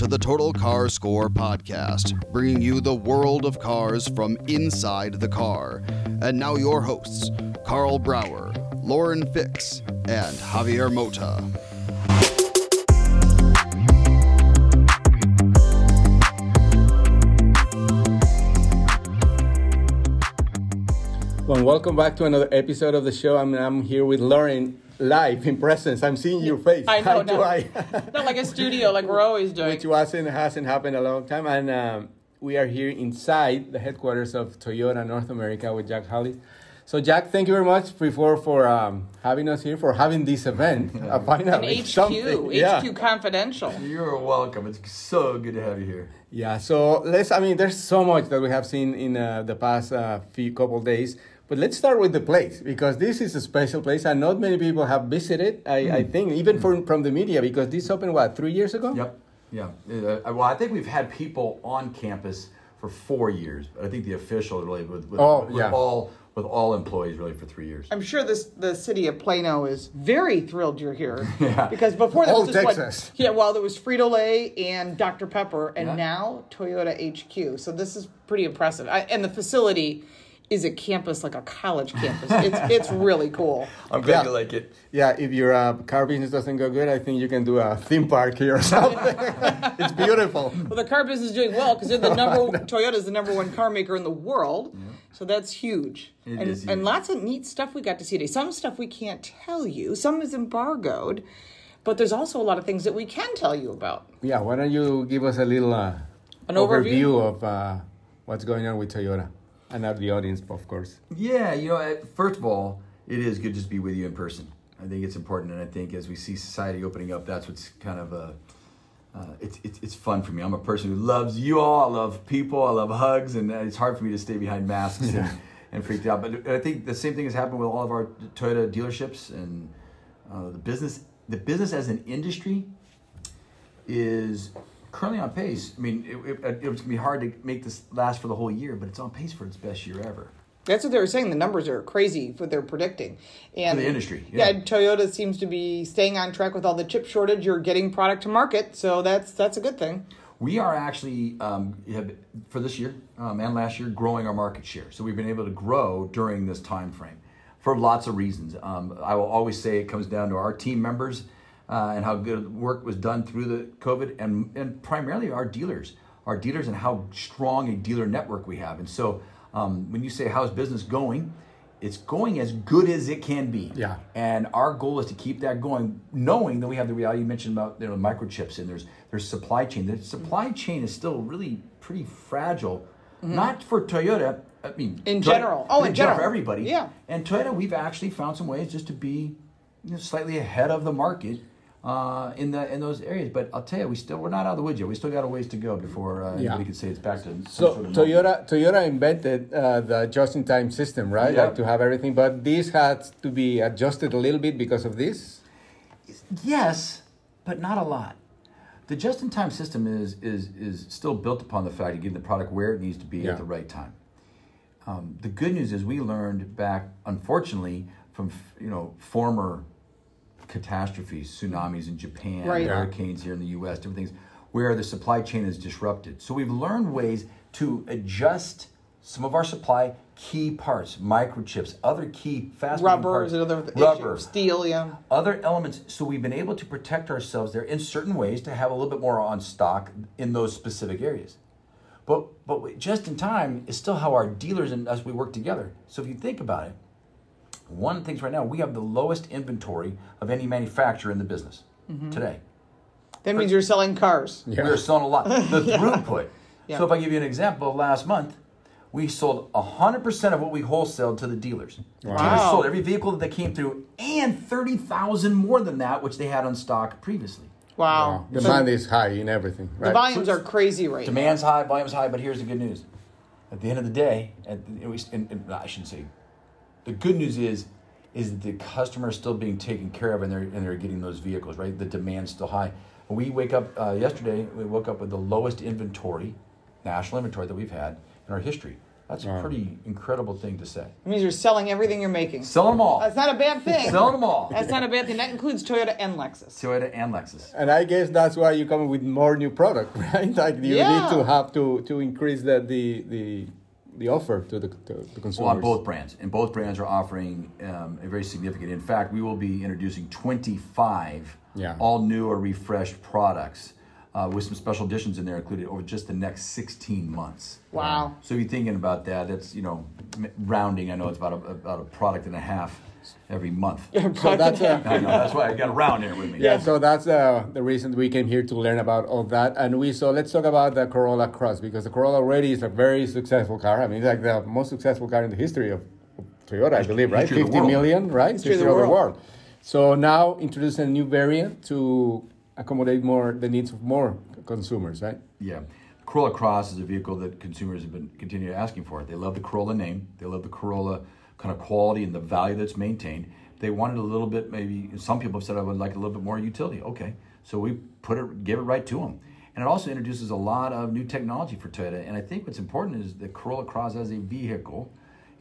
to the Total Car Score podcast, bringing you the world of cars from inside the car. And now, your hosts, Karl Brauer, Lauren Fix, and Javier Mota. Well, welcome back to another episode of the show. I'm, I'm here with Lauren live in presence. I'm seeing your face. I know, Eye to no. Not like a studio, like we're always doing. Which wasn't hasn't happened a long time, and um, we are here inside the headquarters of Toyota North America with Jack Hollis. So, Jack, thank you very much before for um, having us here for having this event. Uh, An finally, HQ, something. HQ Yeah. Confidential. You're welcome. It's so good to have you here. Yeah, so let's. I mean, there's so much that we have seen in uh, the past uh, few couple days, but let's start with the place because this is a special place, and not many people have visited. I, I think even from from the media because this opened what three years ago. Yep. Yeah. Uh, well, I think we've had people on campus for four years, but I think the official really with, with, Oh, with yeah. all with all employees really for three years. I'm sure this the city of Plano is very thrilled you're here. Yeah. Because before there All was just Texas. What, yeah, well there was Frito Lay and Dr. Pepper, and Yeah. now Toyota HQ. So this is pretty impressive. I, and the facility is a campus like a college campus. It's it's really cool. I'm glad glad you you like it. Yeah, if your uh, car business doesn't go good, I think you can do a theme park here or something. it's beautiful. Well, the car business is doing well because they're the number. Toyota is the number one car maker in the world, so that's huge. It and, is and lots of neat stuff we got to see today. Some stuff we can't tell you. Some is embargoed, but there's also a lot of things that we can tell you about. Yeah, why don't you give us a little uh, An overview? of uh, what's going on with Toyota and not the audience, of course. Yeah. You know, uh, first of all, it is good just to be with you in person. I think it's important, and I think as we see society opening up, that's what's kind of a. Uh, it's, it's, it's fun for me. I'm a person who loves you all. I love people. I love hugs, and it's hard for me to stay behind masks and, and freaked out. But I think the same thing has happened with all of our Toyota dealerships and uh, the business. The business as an industry is currently on pace. I mean, it, it, it's gonna be hard to make this last for the whole year, but it's on pace for its best year ever. That's what they were saying. The numbers are crazy for what they're predicting. And For the industry, yeah. yeah. Toyota seems to be staying on track with all the chip shortage. You're getting product to market, so that's that's a good thing. We are actually um, have, for this year um, and last year growing our market share. So we've been able to grow during this time frame for lots of reasons. Um, I will always say it comes down to our team members uh, and how good work was done through the COVID, and and primarily our dealers, our dealers, and how strong a dealer network we have. And so um, when you say how's business going, it's going as good as it can be. Yeah. And our goal is to keep that going, knowing that we have the reality you mentioned about you know microchips and there's there's supply chain. The supply chain is still really pretty fragile, not for Toyota. I mean, Mm-hmm. In Toy- general. Oh, in general. for everybody. Yeah. And Toyota, we've actually found some ways just to be you know, slightly ahead of the market. Uh, in the in those areas, but I'll tell you, we still we're not out of the woods yet. We still got a ways to go before uh, Yeah. anybody can say it's back to So sort of. Toyota Toyota invented uh, the just-in-time system, right? Like to have everything, but this had to be adjusted a little bit because of this. Yes, but not a lot. The just-in-time system is is is still built upon the fact of getting the product where it needs to be Yeah. at the right time. Um, the good news is we learned back, unfortunately, from you know former catastrophes, tsunamis in Japan, Right. Hurricanes here in the U.S., different things, where the supply chain is disrupted. So we've learned ways to adjust some of our supply key parts, microchips, other key fast Rubber parts, is another issue. rubber, Steel, yeah. other elements. So we've been able to protect ourselves there in certain ways to have a little bit more on stock in those specific areas. But but just in time is still how our dealers and us we work together. So if you think about it, one of the things right now we have the lowest inventory of any manufacturer in the business mm-hmm. today. That means you're selling cars. Yeah. We are selling a lot. The throughput. Yeah. So if I give you an example, last month we sold 100% of what we wholesaled to the dealers. The Dealers Wow. sold every vehicle that they came through and 30,000 more than that, which they had on stock previously. Wow. The So demand is high in everything, the right? volumes are crazy right now. Demand's high, volume's high, but here's the good news. At the end of the day, at the, at least, and, and I shouldn't say, the good news is, is that the customer is still being taken care of and they're, and they're getting those vehicles, right? The demand's still high. We wake up, uh, yesterday, we woke up with the lowest inventory, national inventory that we've had in our history. That's a pretty incredible thing to say. It means you're selling everything you're making. Sell them all. That's not a bad thing. Sell them all. That's not a bad thing. That includes Toyota and Lexus. Toyota and Lexus. And I guess that's why you come with more new product, right? Like you Yeah. need to have to to increase the the the, the offer to the to the consumers. Well, on both brands, and both brands are offering um, a very significant. In fact, we will be introducing 25 Yeah. all new or refreshed products uh, with some special editions in there included over just the next 16 months. Wow. So if you're thinking about that, that's you know rounding. I know it's about a, about a product and a half every month. So that's uh, I know that's why I got a round here with me. Yeah, so that's uh, the reason we came here to learn about all that. And we so let's talk about the Corolla Cross because the Corolla already is a very successful car. I mean, it's like the most successful car in the history of of Toyota, I believe, right? history of the world. million, right? History of the world. So now introducing a new variant to accommodate more the needs of more consumers, right? Yeah. Corolla Cross is a vehicle that consumers have been continuing asking for. They love the Corolla name. They love the Corolla kind of quality and the value that's maintained. They wanted a little bit, maybe some people have said I would like a little bit more utility. Okay, so we put it, gave it right to them. And it also introduces a lot of new technology for Toyota. And I think what's important is the Corolla Cross as a vehicle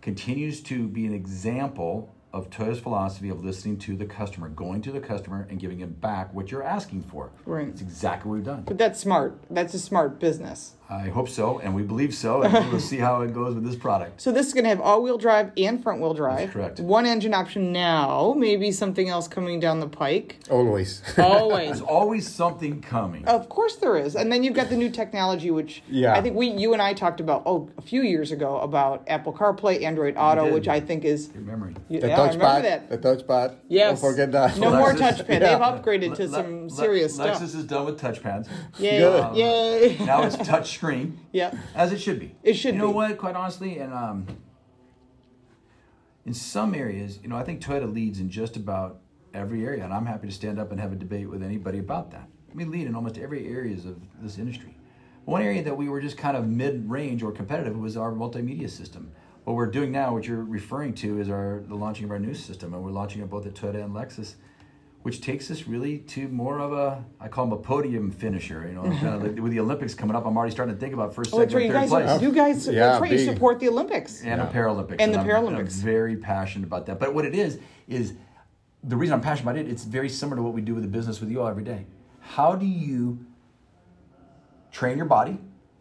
continues to be an example of Toyota's philosophy of listening to the customer, going to the customer and giving them back what you're asking for. Right. It's exactly what we've done. But that's smart. That's a smart business. I hope so, and we believe so, and we'll see how it goes with this product. So this is going to have all-wheel drive and front-wheel drive. That's correct. One engine option now, maybe something else coming down the pike. Always. Always. There's always something coming. Of course there is. And then you've got the new technology, which Yeah. I think we, you and I talked about, oh, a few years ago about Apple CarPlay, Android Auto, which I think is, Good memory. yeah, The I remember touchpad. that. The touchpad. Yes. Don't forget that. No more touchpad. yeah. They've upgraded to Le- some Le- serious Lexus stuff. is done with touchpads. Yay. Good. Yay. Now it's touch screen. Yeah. As it should be. It should You know be. what? Quite honestly, and um, in some areas, you know, I think Toyota leads in just about every area, and I'm happy to stand up and have a debate with anybody about that. We lead in almost every areas of this industry. One area that we were just kind of mid-range or competitive was our multimedia system. What we're doing now, what you're referring to, is our the launching of our new system, and we're launching it both at Toyota and Lexus which takes us really to more of a I call him a podium finisher. You know, kind of like with the Olympics coming up, I'm already starting to think about first, that's right. second, You third guys, place, you guys, Yeah, that's right. You support the Olympics. and the Paralympics, And the I'm- Paralympics. I'm very passionate about that. But what it is is the reason I'm passionate about it. It's very similar to what we do with the business with you all every day. How do you train your body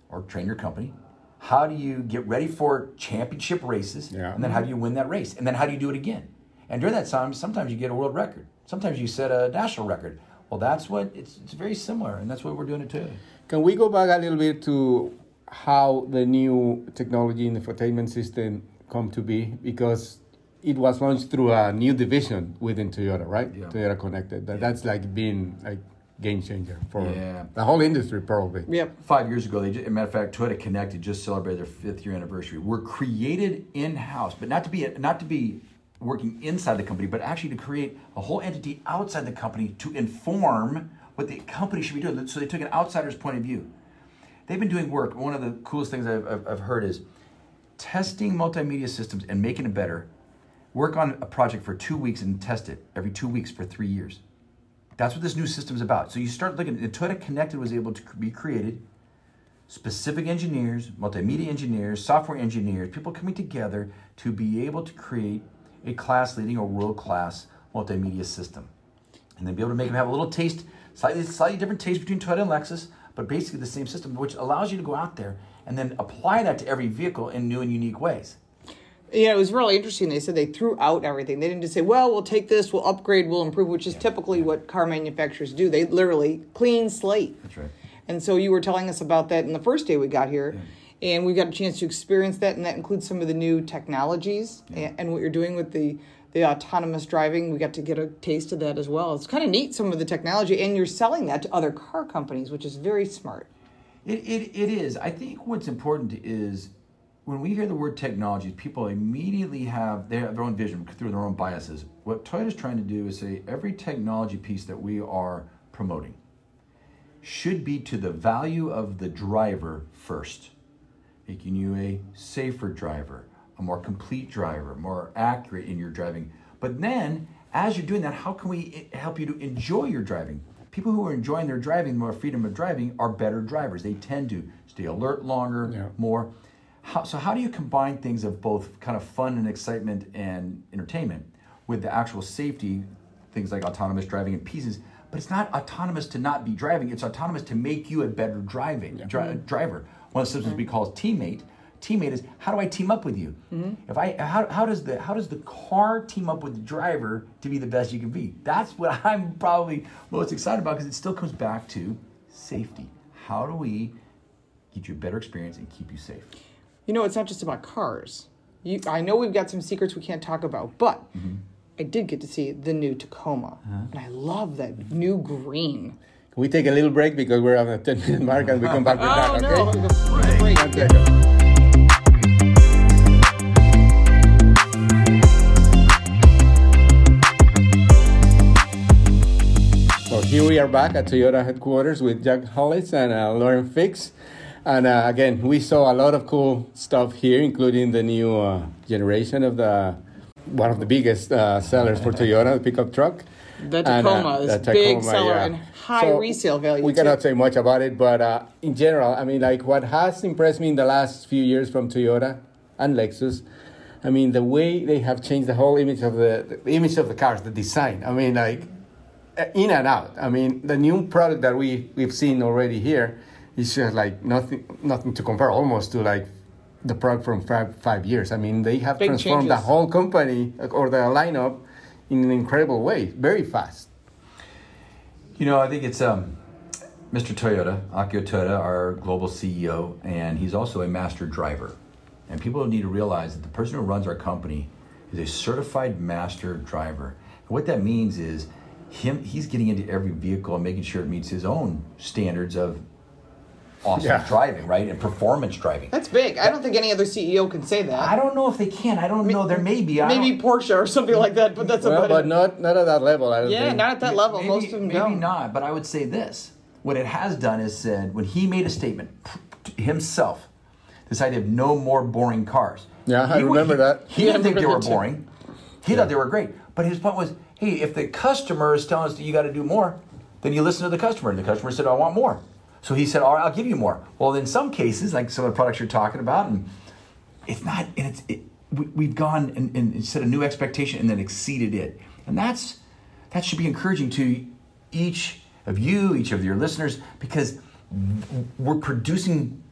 or train your company? How do you get ready for championship races? Yeah. And then how do you win that race? And then how do you do it again? And during that time, sometimes you get a world record. Sometimes you set a national record. Well, that's what it's, it's very similar, and that's what we're doing it too. Can we go back a little bit to how the new technology in the infotainment system come to be? Because it was launched through a new division within Toyota, right? Yeah. Toyota Connected. That, That's like been a game changer for Yeah. the whole industry, probably. Yeah. Five years ago, they just, as a matter of fact, Toyota Connected just celebrated their fifth year anniversary. We're created in house, but not to be not to be working inside the company, but actually to create a whole entity outside the company to inform what the company should be doing. So they took an outsider's point of view. They've been doing work. One of the coolest things I've, I've, I've heard is testing multimedia systems and making it better. Work on a project for two weeks and test it every two weeks for three years. That's what this new system is about. So you start looking, Toyota Connected was able to be created. Specific engineers, multimedia engineers, software engineers, people coming together to be able to create a class leading or world class multimedia system. And then be able to make them have a little taste, slightly, slightly different taste between Toyota and Lexus, but basically the same system, which allows you to go out there and then apply that to every vehicle in new and unique ways. Yeah, it was really interesting. They said they threw out everything. They didn't just say, well, we'll take this, we'll upgrade, we'll improve, which is typically what car manufacturers do. They literally clean slate. That's right. And so you were telling us about that in the first day we got here. And we've got a chance to experience that, and that includes some of the new technologies and, and what you're doing with the, the autonomous driving. We got to get a taste of that as well. It's kind of neat, some of the technology, and you're selling that to other car companies, which is very smart. It, it, it is. I think what's important is when we hear the word technology, people immediately have they have their own vision through their own biases. What Toyota's trying to do is say every technology piece that we are promoting should be to the value of the driver first, making you a safer driver, a more complete driver, more accurate in your driving. But then, as you're doing that, how can we help you to enjoy your driving? People who are enjoying their driving, more freedom of driving, are better drivers. They tend to stay alert longer, Yeah. more. how, so how do you combine things of both kind of fun and excitement and entertainment with the actual safety, things like autonomous driving and pieces? But it's not autonomous to not be driving. It's autonomous to make you a better driving dri- driver. One of the systems we call teammate. Teammate is how do I team up with you? Mm-hmm. If I how, how does the how does the car team up with the driver to be the best you can be? That's what I'm probably most excited about because it still comes back to safety. How do we get you a better experience and keep you safe? You know, it's not just about cars. You, I know we've got some secrets we can't talk about, but mm-hmm. I did get to see the new Tacoma, uh-huh. and I love that new green. We take a little break because we're on a 10 minute mark and we come back with Oh that, no! okay? One second. So here we are back at Toyota headquarters with Jack Hollis and uh, Lauren Fix. And uh, again, we saw a lot of cool stuff here, including the new uh, generation of the one of the biggest uh, sellers for Toyota, the pickup truck. The And, uh, Tacoma is the big seller yeah. and high So, resale value. We too. cannot say much about it, but uh, in general, I mean, like what has impressed me in the last few years from Toyota and Lexus, I mean, the way they have changed the whole image of the, the image of the cars, the design. I mean, like uh, in and out. I mean, the new product that we we've seen already here is just like nothing, nothing to compare almost to like the product from five five years. I mean, they have Big transformed the whole company or the lineup in an incredible way, very fast. You know, I think it's um, Mr. Toyoda, Akio Toyoda, our global CEO, and he's also a master driver. And people need to realize that the person who runs our company is a certified master driver. And what that means is him he's getting into every vehicle and making sure it meets his own standards of awesome Yeah. driving, right? And performance driving. That's big. I don't think any other CEO can say that. I don't know if they can. I don't know. There may be. I Maybe don't- Porsche or something like that, but that's Well, about but it. not not at that level. I don't yeah, think. not at that level. Maybe- Most of them maybe don't. not, but I would say this: what it has done is said when he made a statement to himself, this idea of no more boring cars. Yeah, I He remember he- that. He Yeah, didn't think they were that too. boring. He thought they were great, but his point was, hey, if the customer is telling us that you got to do more, then you listen to the customer, and the customer said, I want more. So he said, all right, I'll give you more. Well, in some cases, like some of the products you're talking about, and it's not and it's it, we, we've gone and, and set a new expectation and then exceeded it and that's that should be encouraging to each of you each of your listeners because we're producing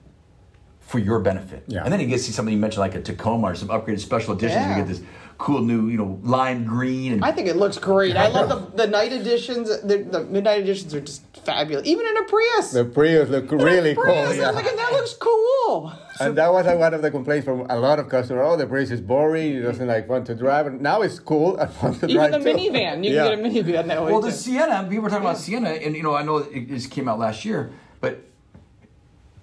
for your benefit Yeah. and then you get to see something you mentioned like a tacoma or some upgraded special editions Yeah. you get this cool new you know lime green and I think it looks great. I love the, the night editions. The, the midnight editions are just fabulous. Even in a Prius. The Prius look In a really cool. Yeah. I'm like, that looks cool. And that was like, one of the complaints from a lot of customers. Oh, the Prius is boring. It doesn't like fun to drive. And now it's cool and fun to Even drive the too. minivan. You Yeah. can get a minivan that way. Well, too. the Sienna, People were talking about Sienna, and you know, I know it just came out last year, but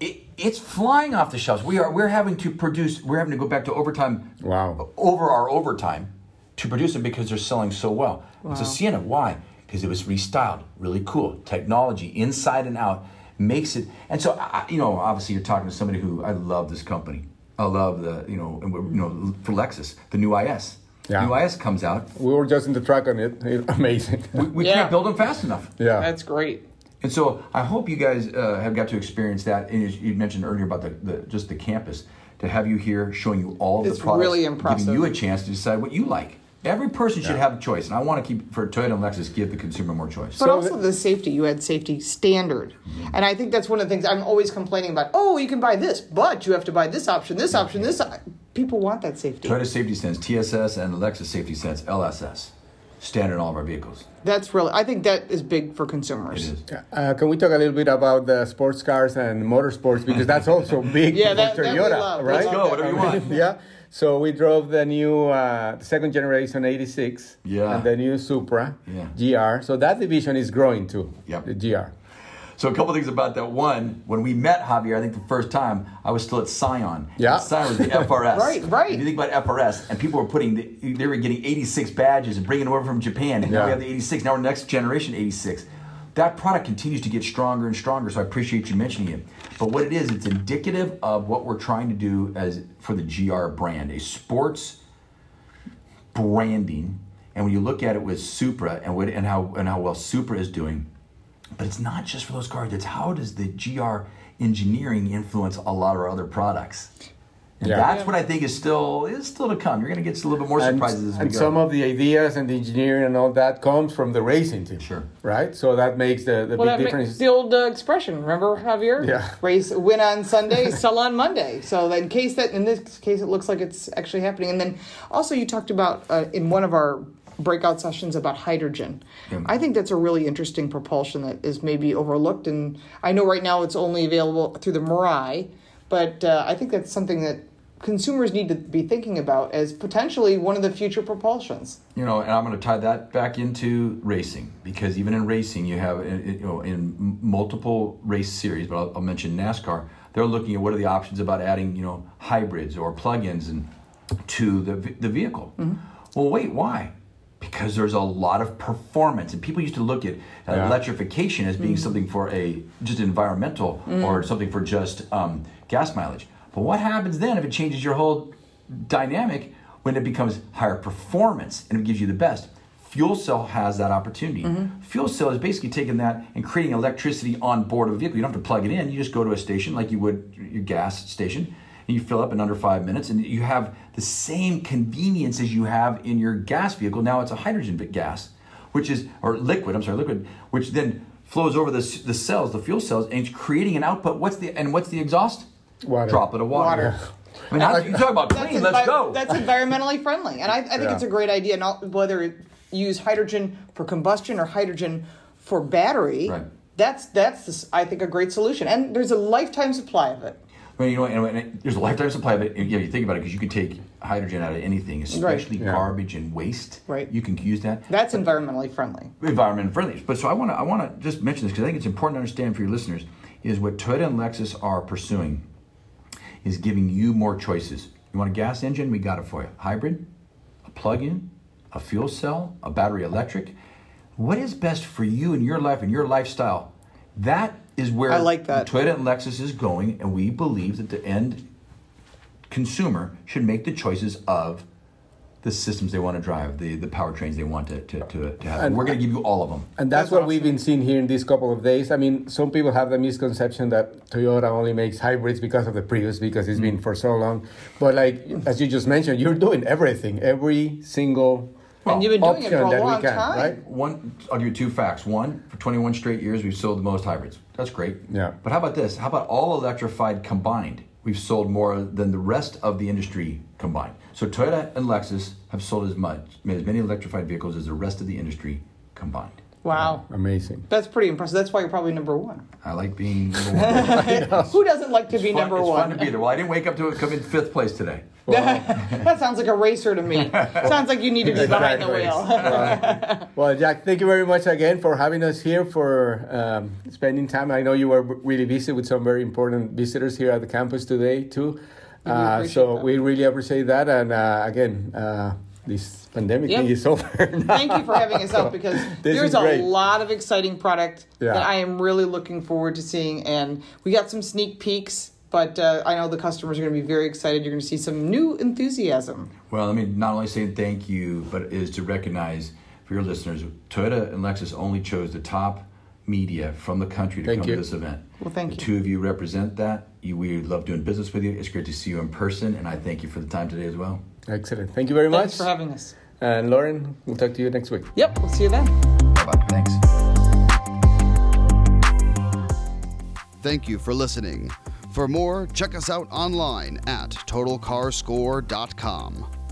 it, it's flying off the shelves. We are we're having to produce. We're having to go back to overtime. Wow. Over our overtime to produce them because they're selling so well. It's a Sienna. Why? Because it was restyled, really cool technology inside and out makes it. And so, I, you know, obviously, you're talking to somebody who I love this company. I love the you know and you know for Lexus the new IS. Yeah. New IS comes out. We were just in the truck on it. It- Amazing. We, we Yeah. can't build them fast enough. yeah. That's great. And so I hope you guys uh, have got to experience that. And as you mentioned earlier about the, the just the campus, to have you here showing you all of It's the products, really impressive. giving you a chance to decide what you like. Every person should have a choice, and I want to keep for Toyota and Lexus give the consumer more choice. But So also the safety, you had safety standard. And I think that's one of the things I'm always complaining about. Oh, you can buy this, but you have to buy this option, this option, this. People want that safety. Toyota Safety Sense TSS and Lexus Safety Sense LSS, standard in all of our vehicles. That's really, I think that is big for consumers. It is. Uh, can we talk a little bit about the sports cars and motorsports because that's also big Yeah, for that- that we Toyota, love. We right? love Go, whatever you want. yeah. So we drove the new uh, second generation 86 Yeah. and the new Supra Yeah. GR. So that division is growing too. Yep. The GR. So a couple things about that. One, when we met Javier, I think the first time I was still at Scion. Yeah. Scion was the FRS. Right, right. If you think about FRS, and people were putting, the, they were getting 86 badges and bringing them over from Japan, and now we have the 86. Now we're next generation 86. That product continues to get stronger and stronger. So I appreciate you mentioning it. But what it is, it's indicative of what we're trying to do as for the GR brand, a sports branding. And when you look at it with Supra and what and how and how well Supra is doing, but it's not just for those cars. It's how does the GR engineering influence a lot of our other products? And Yeah. that's Yeah. what I think is still is still to come. You're going to get a little bit more and, surprises as we and go. some of the ideas and the engineering and all that comes from the racing team. Sure. Right? So that makes the, the Well, big that difference. makes the old uh, expression. Remember, Javier? Yeah. Race win on Sunday, sell on Monday. So in case that in this case it looks like it's actually happening. And then also you talked about uh, in one of our breakout sessions about hydrogen. Yeah. I think that's a really interesting propulsion that is maybe overlooked. And I know right now it's only available through the Mirai, but uh, I think that's something that consumers need to be thinking about as potentially one of the future propulsions. you know, and I'm going to tie that back into racing because even in racing, you have, uh, you know, in multiple race series, but I'll, I'll mention NASCAR. They're looking at what are the options about adding, you know, hybrids or plug-ins and to the the vehicle. Well, wait, why? Because there's a lot of performance, and people used to look at uh, Yeah. electrification as being something for a just environmental or something for just um, gas mileage. But what happens then if it changes your whole dynamic when it becomes higher performance and it gives you the best? Fuel cell has that opportunity. Fuel cell is basically taking that and creating electricity on board of a vehicle. You don't have to plug it in. You just go to a station like you would your gas station, and you fill up in under five minutes, and you have the same convenience as you have in your gas vehicle. Now it's a hydrogen gas, which is or liquid. I'm sorry, liquid, which then flows over the, the cells, the fuel cells, and it's creating an output. What's the and what's the exhaust? Water. Droplet of water. Water. I mean, how, you talk about clean. Let's envi- go. That's environmentally friendly, and I, I think Yeah. it's a great idea. Not whether you use hydrogen for combustion or hydrogen for battery. Right. That's that's I think a great solution, and there's a lifetime supply of it. Well, you know, and, and there's a lifetime supply of it. Yeah, you think about it because you can take hydrogen out of anything, especially Yeah. garbage and waste. Right. You can use that. That's environmentally friendly. environment friendly. But so I want to I want to just mention this because I think it's important to understand for your listeners is what Toyota and Lexus are pursuing is giving you more choices. You want a gas engine? We got it for you. Hybrid, a plug-in, a fuel cell, a battery electric. What is best for you and your life and your lifestyle? That is where I like that. Toyota and Lexus is going, and we believe that the end consumer should make the choices of the systems they want to drive, the, the powertrains they want to, to, to, to have. And- We're going to give you all of them. And that's, That's what awesome. we've been seeing here in these couple of days. I mean, some people have the misconception that Toyota only makes hybrids because of the Prius, because it's been mm. for so long. But like as you just mentioned, you're doing everything, every single and you've been doing it for a long we can, time. right? One, I'll give you two facts. One, for 21 straight years, we've sold the most hybrids. That's great. Yeah. But how about this? How about all electrified combined? We've sold more than the rest of the industry combined. So Toyota and Lexus have sold as much, as many electrified vehicles as the rest of the industry combined. Wow, Amazing. that's pretty impressive. That's why you're probably number one. I like being number one. Who doesn't like to be fun- number it's one? fun to be there. Well, I didn't wake up to it come in fifth place today. that sounds like a racer to me. sounds like you need to be behind the wheel. Well, Jack, thank you very much again for having us here, for um, spending time. I know you were really busy with some very important visitors here at the campus today, too. Uh, so that. we really appreciate that. And uh, again, uh, this pandemic Yep. thing is over. now. Thank you for having us out because there's a lot of exciting product Yeah. that I am really looking forward to seeing. And we got some sneak peeks, but uh, I know the customers are going to be very excited. You're going to see some new enthusiasm. Well, I mean, not only saying thank you, but is to recognize for your listeners, Toyota and Lexus only chose the top media from the country to Thank come you. to this event. Well, thank the you. two of you represent that. You, we love doing business with you. It's great to see you in person, and I thank you for the time today as well. Excellent. Thank you very Thanks much. for having us. and Lauren, we'll talk to you next week. Yep, we'll see you then. Bye. Thanks. Thank you for listening. For more, check us out online at totalcarscore.com.